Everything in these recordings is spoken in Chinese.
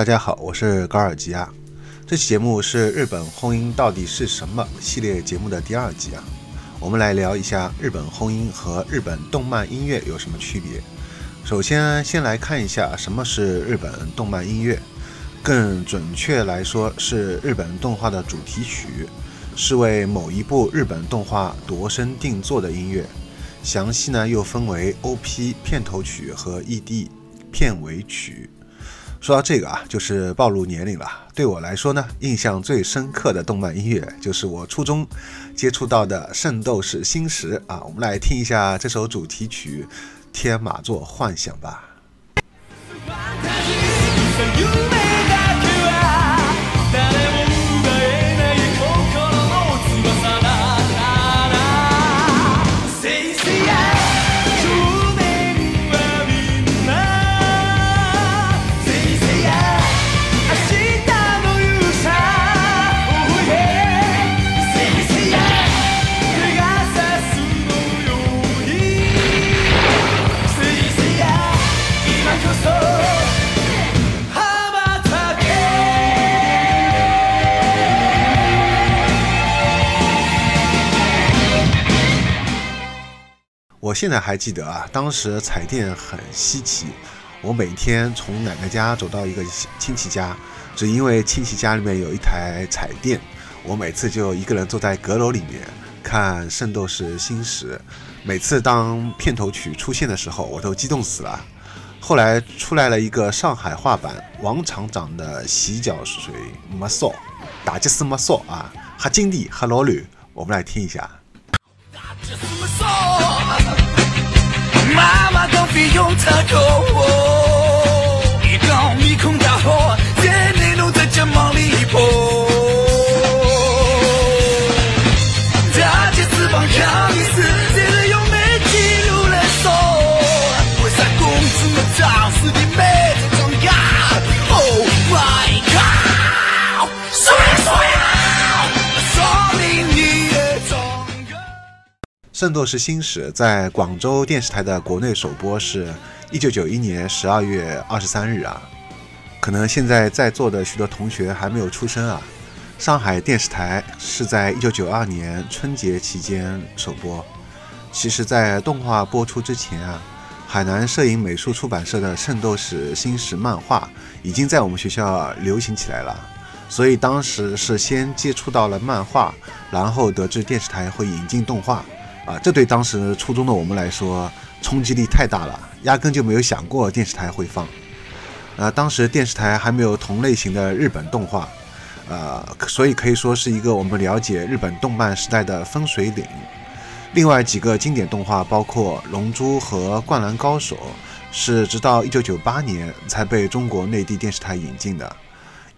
大家好，我是高尔基啊。这期节目是日本轰音到底是什么系列节目的第二集啊。我们来聊一下日本轰音和日本动漫音乐有什么区别。首先，先来看一下什么是日本动漫音乐，更准确来说是日本动画的主题曲，是为某一部日本动画度身定做的音乐。详细呢又分为 OP 片头曲和 ED 片尾曲。说到这个啊，就是暴露年龄了。对我来说呢，印象最深刻的动漫音乐就是我初中接触到的《圣斗士星矢》啊。我们来听一下这首主题曲《天马座幻想》吧。我现在还记得啊，当时彩电很稀奇，我每天从奶奶家走到一个亲戚家，只因为亲戚家里面有一台彩电，我每次就一个人坐在阁楼里面看《圣斗士星矢》，每次当片头曲出现的时候，我都激动死了。后来出来了一个上海话版王厂长的洗脚水没扫，打击死没扫啊，还经典还老绿，我们来听一下。妈妈都比用它救我，一道迷空大火在内陆的肩膀里破，圣斗士星矢》在广州电视台的国内首播是一九九一年十二月二十三日啊，可能现在在座的许多同学还没有出生啊。上海电视台是在一九九二年春节期间首播。其实，在动画播出之前啊，海南摄影美术出版社的《圣斗士星矢》漫画已经在我们学校流行起来了，所以当时是先接触到了漫画，然后得知电视台会引进动画。啊，这对当时初中的我们来说冲击力太大了，压根就没有想过电视台会放。呃，当时电视台还没有同类型的日本动画，呃，所以可以说是一个我们了解日本动漫时代的分水岭。另外几个经典动画，包括《龙珠》和《灌篮高手》，是直到1998年才被中国内地电视台引进的。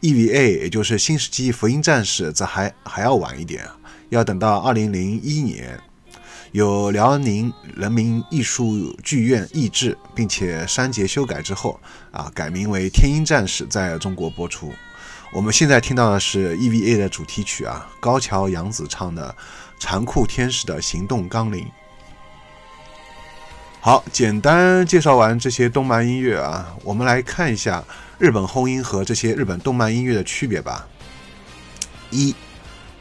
EVA，也就是《新世纪福音战士》，则还还要晚一点，要等到2001年。由辽宁人民艺术剧院译制，并且删节修改之后，啊，改名为《天鹰战士》在中国播出。我们现在听到的是 EVA 的主题曲啊，高桥洋子唱的《残酷天使的行动纲领》。好，简单介绍完这些动漫音乐啊，我们来看一下日本轰音和这些日本动漫音乐的区别吧。一，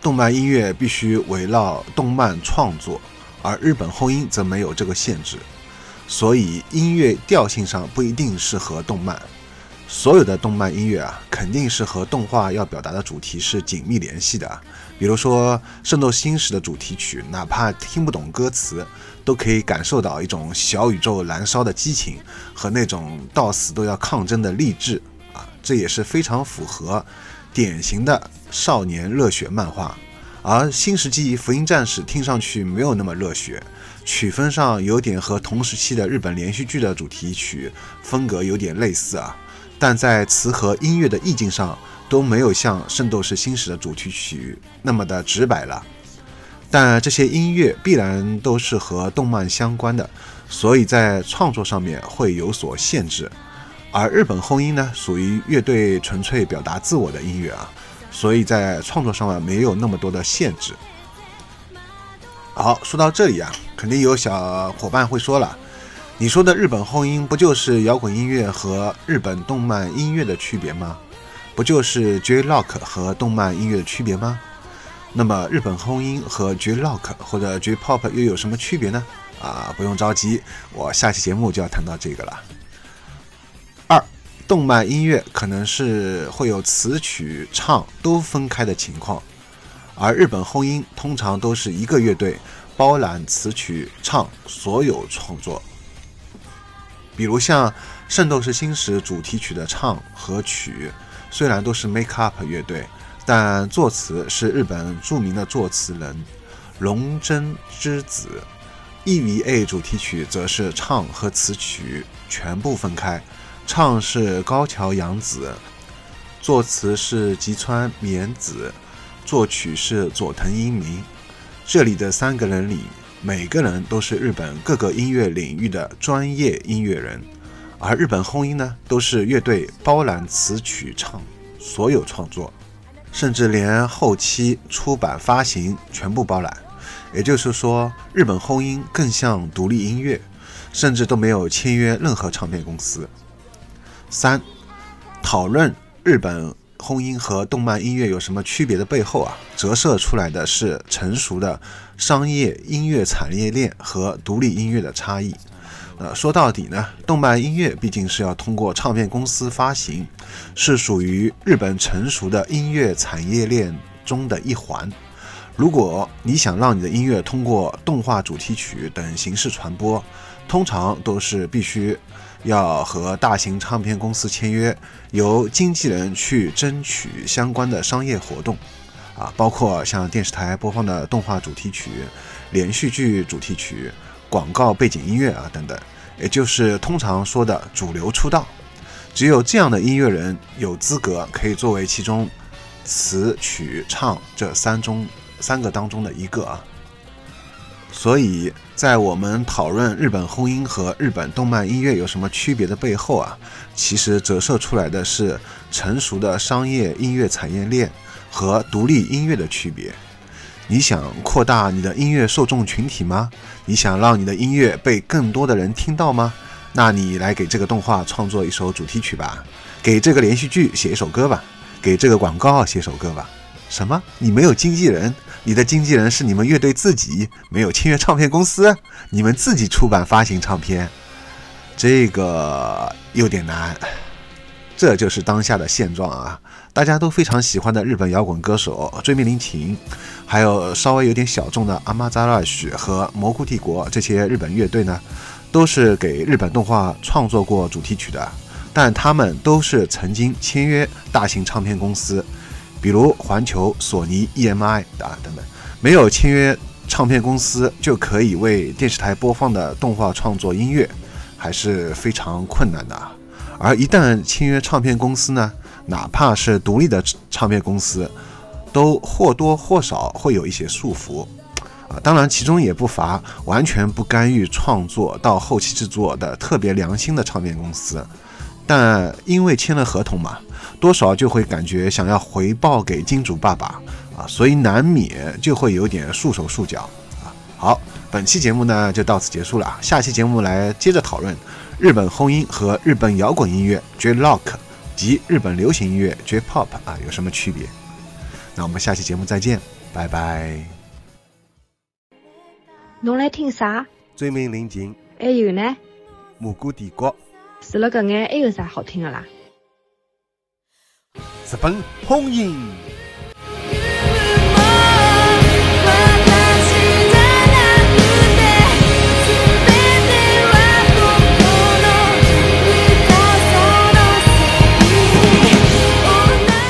动漫音乐必须围绕动漫创作。而日本后音则没有这个限制，所以音乐调性上不一定适合动漫。所有的动漫音乐啊，肯定是和动画要表达的主题是紧密联系的。比如说《圣斗星矢》的主题曲，哪怕听不懂歌词，都可以感受到一种小宇宙燃烧的激情和那种到死都要抗争的励志啊！这也是非常符合典型的少年热血漫画。而《新世纪福音战士》听上去没有那么热血，曲风上有点和同时期的日本连续剧的主题曲风格有点类似啊，但在词和音乐的意境上都没有像《圣斗士星矢》的主题曲那么的直白了。但这些音乐必然都是和动漫相关的，所以在创作上面会有所限制。而日本后音呢，属于乐队纯粹表达自我的音乐啊。所以在创作上呢，没有那么多的限制。好，说到这里啊，肯定有小伙伴会说了，你说的日本后音不就是摇滚音乐和日本动漫音乐的区别吗？不就是 J Rock 和动漫音乐的区别吗？那么日本轰音和 J Rock 或者 J Pop 又有什么区别呢？啊，不用着急，我下期节目就要谈到这个了。动漫音乐可能是会有词曲唱都分开的情况，而日本轰音通常都是一个乐队包揽词曲唱所有创作。比如像《圣斗士星矢》主题曲的唱和曲，虽然都是 Make Up 乐队，但作词是日本著名的作词人龙真之子。EVA 主题曲则是唱和词曲全部分开，唱是高桥洋子，作词是吉川绵子，作曲是佐藤英明。这里的三个人里。每个人都是日本各个音乐领域的专业音乐人，而日本轰音呢，都是乐队包揽词曲唱所有创作，甚至连后期出版发行全部包揽。也就是说，日本轰音更像独立音乐，甚至都没有签约任何唱片公司。三，讨论日本。轰音和动漫音乐有什么区别的背后啊，折射出来的是成熟的商业音乐产业链和独立音乐的差异。呃，说到底呢，动漫音乐毕竟是要通过唱片公司发行，是属于日本成熟的音乐产业链中的一环。如果你想让你的音乐通过动画主题曲等形式传播，通常都是必须。要和大型唱片公司签约，由经纪人去争取相关的商业活动，啊，包括像电视台播放的动画主题曲、连续剧主题曲、广告背景音乐啊等等，也就是通常说的主流出道。只有这样的音乐人有资格可以作为其中词曲唱这三中三个当中的一个啊。所以在我们讨论日本轰音和日本动漫音乐有什么区别的背后啊，其实折射出来的是成熟的商业音乐产业链和独立音乐的区别。你想扩大你的音乐受众群体吗？你想让你的音乐被更多的人听到吗？那你来给这个动画创作一首主题曲吧，给这个连续剧写一首歌吧，给这个广告写首歌吧。什么？你没有经纪人？你的经纪人是你们乐队自己，没有签约唱片公司，你们自己出版发行唱片，这个有点难。这就是当下的现状啊！大家都非常喜欢的日本摇滚歌手追命林檎，还有稍微有点小众的阿玛扎拉许和蘑菇帝国这些日本乐队呢，都是给日本动画创作过主题曲的，但他们都是曾经签约大型唱片公司。比如环球、索尼、EMI 啊等等，没有签约唱片公司就可以为电视台播放的动画创作音乐，还是非常困难的。而一旦签约唱片公司呢，哪怕是独立的唱片公司，都或多或少会有一些束缚啊。当然，其中也不乏完全不干预创作到后期制作的特别良心的唱片公司，但因为签了合同嘛。多少就会感觉想要回报给金主爸爸啊，所以难免就会有点束手束脚啊。好，本期节目呢就到此结束了，下期节目来接着讨论日本轰音和日本摇滚音乐 J Rock 及日本流行音乐 J Pop 啊有什么区别？那我们下期节目再见，拜拜。侬来听啥？追名林檎。还有呢？蘑菇帝国。除了搿眼，还有啥好听的啦？日本红鹰。